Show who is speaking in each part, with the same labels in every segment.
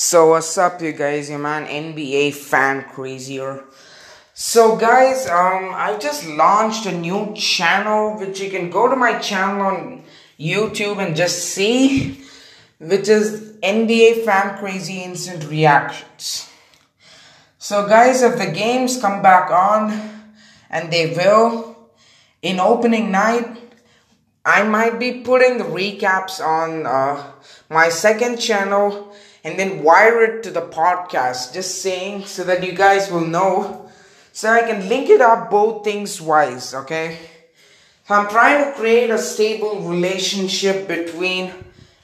Speaker 1: So what's up you guys, your man NBA fan crazier. So guys, um I just launched a new channel which you can go to my channel on YouTube and just see which is NBA fan crazy instant reactions. So guys, if the games come back on and they will in opening night I might be putting the recaps on uh, my second channel and then wire it to the podcast. Just saying so that you guys will know. So I can link it up both things wise, okay? So I'm trying to create a stable relationship between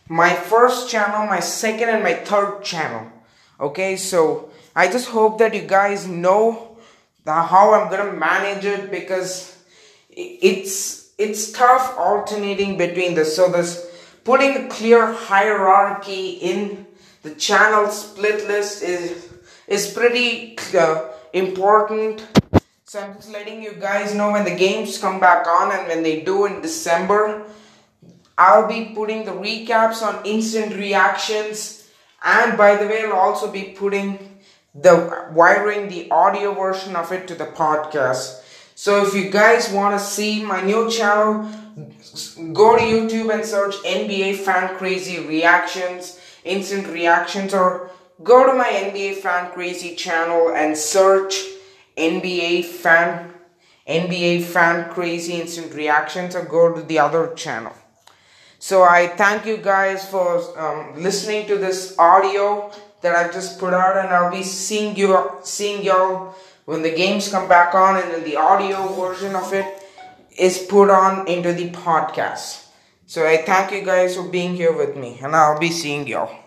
Speaker 1: my first channel, my second, and my third channel. Okay, so I just hope that you guys know how I'm gonna manage it because it's it's tough alternating between the so this putting a clear hierarchy in the channel split list is is pretty uh, important. So i'm just letting you guys know when the games come back on and when they do in december i'll be putting the recaps on instant reactions. And by the way i'll also be putting the wiring the audio version of it to the podcast so if you guys want to see my new channel, go to YouTube and search NBA Fan Crazy Reactions, Instant Reactions, or go to my NBA Fan Crazy channel and search NBA Fan NBA Fan Crazy Instant Reactions, or go to the other channel. So I thank you guys for um, listening to this audio that I just put out, and I'll be seeing you seeing y'all when the games come back on and then the audio version of it is put on into the podcast. So I thank you guys for being here with me and I'll be seeing y'all.